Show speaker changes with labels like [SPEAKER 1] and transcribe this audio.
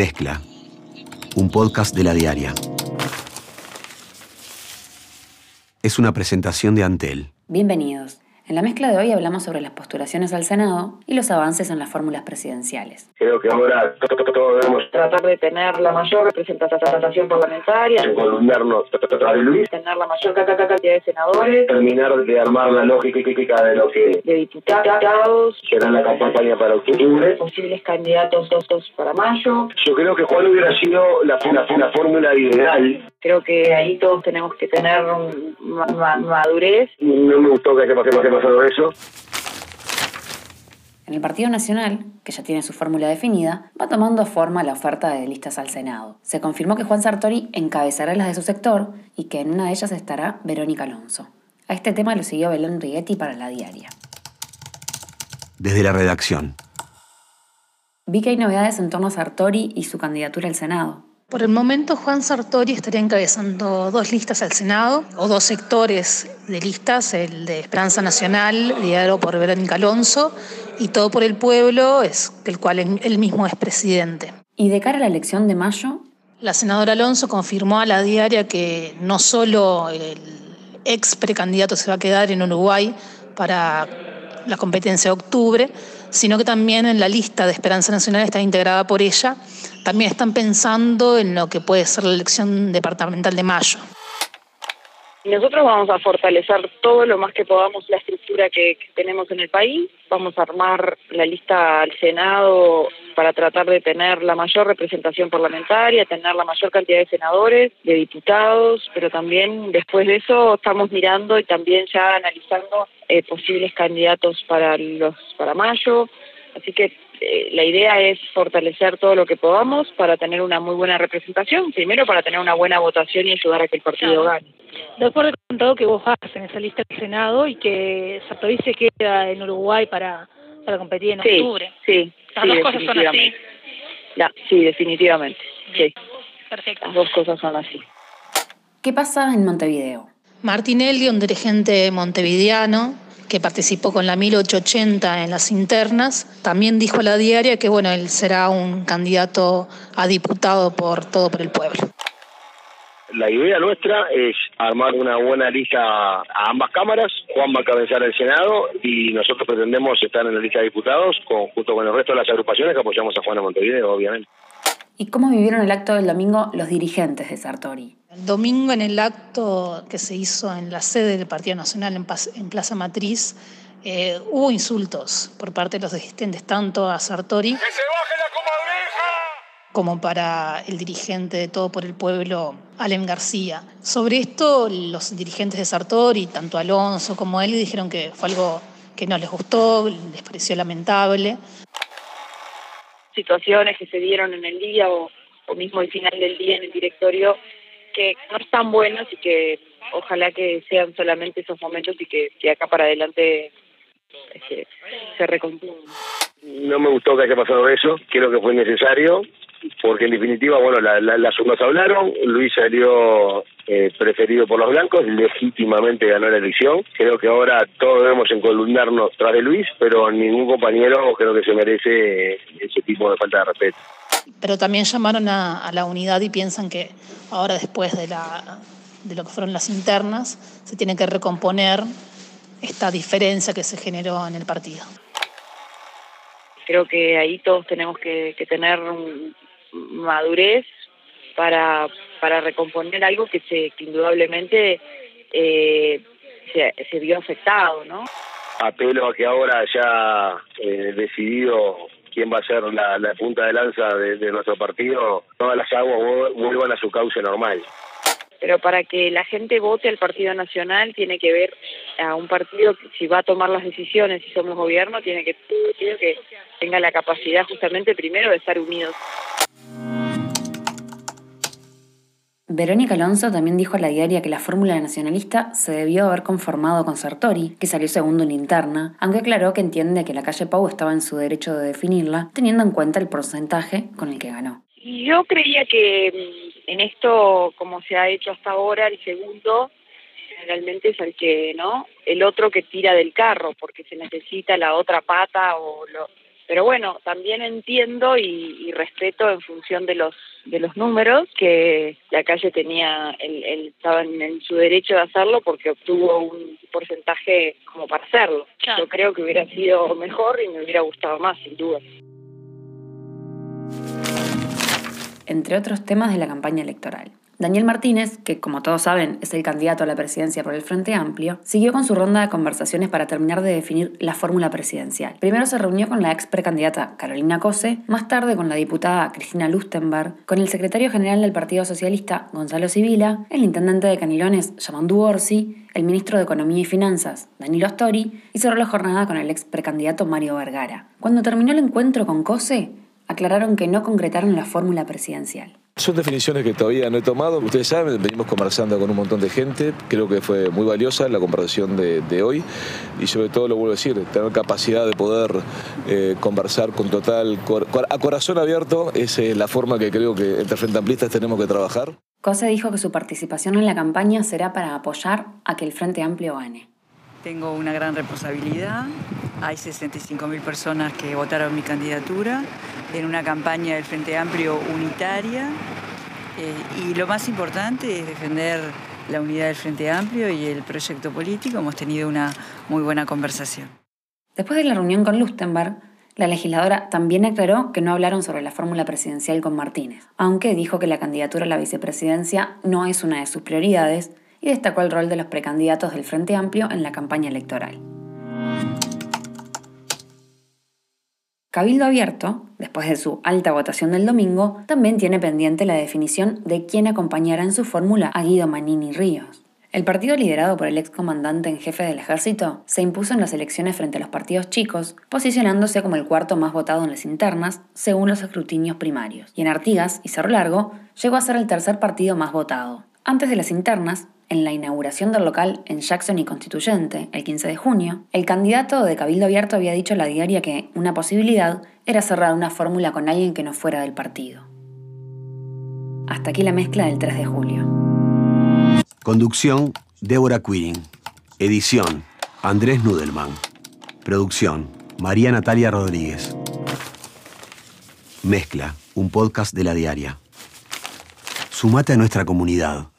[SPEAKER 1] Mezcla, un podcast de la diaria. Es una presentación de Antel.
[SPEAKER 2] Bienvenidos. En la mezcla de hoy hablamos sobre las postulaciones al Senado y los avances en las fórmulas presidenciales.
[SPEAKER 3] Creo que ahora todos debemos
[SPEAKER 4] tratar de tener la mayor representación parlamentaria,
[SPEAKER 3] Luis,
[SPEAKER 4] tener la mayor cantidad de senadores,
[SPEAKER 3] terminar de armar la lógica y crítica de lo que
[SPEAKER 4] de diputados,
[SPEAKER 3] será la campaña para octubre.
[SPEAKER 4] posibles candidatos dos, dos para mayo.
[SPEAKER 3] Yo creo que Juan hubiera sido la, la, la fórmula ideal.
[SPEAKER 4] Creo que ahí todos tenemos que tener ma- ma- madurez.
[SPEAKER 3] No me gustó que pasado, que haya pasado eso.
[SPEAKER 2] En el Partido Nacional, que ya tiene su fórmula definida, va tomando forma la oferta de listas al Senado. Se confirmó que Juan Sartori encabezará las de su sector y que en una de ellas estará Verónica Alonso. A este tema lo siguió Belén Righetti para la diaria.
[SPEAKER 1] Desde la redacción.
[SPEAKER 2] Vi que hay novedades en torno a Sartori y su candidatura al Senado.
[SPEAKER 5] Por el momento, Juan Sartori estaría encabezando dos listas al Senado, o dos sectores de listas, el de Esperanza Nacional, liderado por Verónica Alonso, y Todo por el Pueblo, es, el cual él mismo es presidente.
[SPEAKER 2] Y de cara a la elección de mayo,
[SPEAKER 5] La senadora Alonso confirmó a la diaria que no solo el ex precandidato se va a quedar en Uruguay para la competencia de octubre, sino que también en la lista de Esperanza Nacional está integrada por ella. También están pensando en lo que puede ser la elección departamental de mayo.
[SPEAKER 4] Nosotros vamos a fortalecer todo lo más que podamos la estructura que, que tenemos en el país. Vamos a armar la lista al Senado para tratar de tener la mayor representación parlamentaria, tener la mayor cantidad de senadores, de diputados, pero también después de eso estamos mirando y también ya analizando eh, posibles candidatos para los para mayo. Así que eh, la idea es fortalecer todo lo que podamos para tener una muy buena representación, primero para tener una buena votación y ayudar a que el partido
[SPEAKER 6] Claro.
[SPEAKER 4] gane.
[SPEAKER 6] Doctor, he contado que vos vas en esa lista del Senado y que Sartori se queda en Uruguay para, para competir en
[SPEAKER 4] Sí,
[SPEAKER 6] octubre.
[SPEAKER 4] sí,
[SPEAKER 6] Las
[SPEAKER 4] sí,
[SPEAKER 6] dos cosas son así.
[SPEAKER 4] definitivamente. La- sí, definitivamente. Sí,
[SPEAKER 6] Perfecto.
[SPEAKER 4] las dos cosas son así.
[SPEAKER 2] ¿qué pasa en Montevideo?
[SPEAKER 5] Martinelli, un dirigente montevideano que participó con la 1880 en las internas, también dijo a la diaria que bueno, él será un candidato a diputado por todo por el pueblo.
[SPEAKER 3] La idea nuestra es armar una buena lista a ambas cámaras. Juan va a cabezar el Senado y nosotros pretendemos estar en la lista de diputados con, junto con el resto de las agrupaciones que apoyamos a Juan de Montevideo, obviamente.
[SPEAKER 2] ¿Y cómo vivieron el acto del domingo los dirigentes de Sartori?
[SPEAKER 5] El domingo en el acto que se hizo en la sede del Partido Nacional en, Plaza Matriz, eh, hubo insultos por parte de los asistentes tanto a Sartori como para el dirigente de Todo por el Pueblo, Alem García. Sobre esto, los dirigentes de Sartori, tanto Alonso como él, dijeron que fue algo que no les gustó, les pareció lamentable.
[SPEAKER 4] Situaciones que se dieron en el día o, o mismo al final del día en el directorio que no están buenas y que ojalá que sean solamente esos momentos y que, que acá para adelante este, se recompongan.
[SPEAKER 3] No me gustó que haya pasado eso, creo que fue necesario, porque en definitiva, bueno, la- la- las urnas hablaron, Luis salió eh, preferido por los blancos, legítimamente ganó la elección. Creo que ahora todos debemos encolumnarnos tras de Luis, pero ningún compañero creo que se merece ese tipo de falta de respeto.
[SPEAKER 5] Pero también llamaron a, a la unidad y piensan que ahora después de, la, de lo que fueron las internas, se tiene que recomponer esta diferencia que se generó en el partido.
[SPEAKER 4] Creo que ahí todos tenemos que, que tener un- madurez para, para recomponer algo que, se, que indudablemente eh, se, se vio afectado, ¿no?
[SPEAKER 3] Apelo a que ahora ya eh, decidido quién va a ser la, punta de lanza de, nuestro partido, todas las aguas vu- vuelvan a su cauce normal.
[SPEAKER 4] pero para que la gente vote al Partido Nacional tiene que ver a un partido que si va a tomar las decisiones, si somos gobierno, tiene que partido que tenga la capacidad justamente primero de estar unidos.
[SPEAKER 2] Verónica Alonso también dijo a la diaria que la fórmula nacionalista se debió haber conformado con Sartori, que salió segundo en interna, aunque aclaró que entiende que la calle Pau estaba en su derecho de definirla, teniendo en cuenta el porcentaje con el que ganó.
[SPEAKER 4] Yo creía que mm, en esto, como se ha hecho hasta ahora, el segundo generalmente es el que, ¿no? El otro que tira del carro, porque se necesita la otra pata o lo- pero bueno, también entiendo y, respeto en función de los de los números que la calle tenía, el, estaba en, su derecho de hacerlo porque obtuvo un porcentaje como para hacerlo. Yo creo que hubiera sido mejor y me hubiera gustado más, sin duda.
[SPEAKER 2] Entre otros temas de la campaña electoral. Daniel Martínez, que como todos saben es el candidato a la presidencia por el Frente Amplio, siguió con su ronda de conversaciones para terminar de definir la fórmula presidencial. Primero se reunió con la ex precandidata Carolina Cose, más tarde con la diputada Cristina Lustenberg, con el secretario general del Partido Socialista Gonzalo Sibila, el intendente de Canilones Yamandu Orsi, el ministro de Economía y Finanzas Danilo Astori y cerró la jornada con el ex precandidato Mario Vergara. Cuando terminó el encuentro con Cose, aclararon que no concretaron la fórmula presidencial.
[SPEAKER 7] Son definiciones que todavía no he tomado. Ustedes saben, venimos conversando con un montón de gente. Creo que fue muy valiosa la conversación de, hoy. Y sobre todo, lo vuelvo a decir, tener capacidad de poder eh, conversar con total, a corazón abierto, es la forma que creo que entre Frente Amplistas tenemos que trabajar.
[SPEAKER 2] Cose dijo que su participación en la campaña será para apoyar a que el Frente Amplio gane.
[SPEAKER 8] Tengo una gran responsabilidad. Hay 65.000 personas que votaron mi candidatura en una campaña del Frente Amplio unitaria. Eh, y lo más importante es defender la unidad del Frente Amplio y el proyecto político. Hemos tenido una muy buena conversación.
[SPEAKER 2] Después de la reunión con Lustenberg, la legisladora también aclaró que no hablaron sobre la fórmula presidencial con Martínez, aunque dijo que la candidatura a la vicepresidencia no es una de sus prioridades y destacó el rol de los precandidatos del Frente Amplio en la campaña electoral. Cabildo Abierto, después de su alta votación del domingo, también tiene pendiente la definición de quién acompañará en su fórmula a Guido Manini Ríos. El partido liderado por el excomandante en jefe del ejército se impuso en las elecciones frente a los partidos chicos, posicionándose como el cuarto más votado en las internas, según los escrutinios primarios. Y en Artigas y Cerro Largo llegó a ser el tercer partido más votado. Antes de las internas, en la inauguración del local en Jackson y Constituyente, el 15 de junio, el candidato de Cabildo Abierto había dicho a la diaria que una posibilidad era cerrar una fórmula con alguien que no fuera del partido. Hasta aquí la mezcla del 3 de julio.
[SPEAKER 1] Conducción, Débora Quirin. Edición, Andrés Nudelman. Producción, María Natalia Rodríguez. Mezcla, un podcast de la diaria. Sumate a nuestra comunidad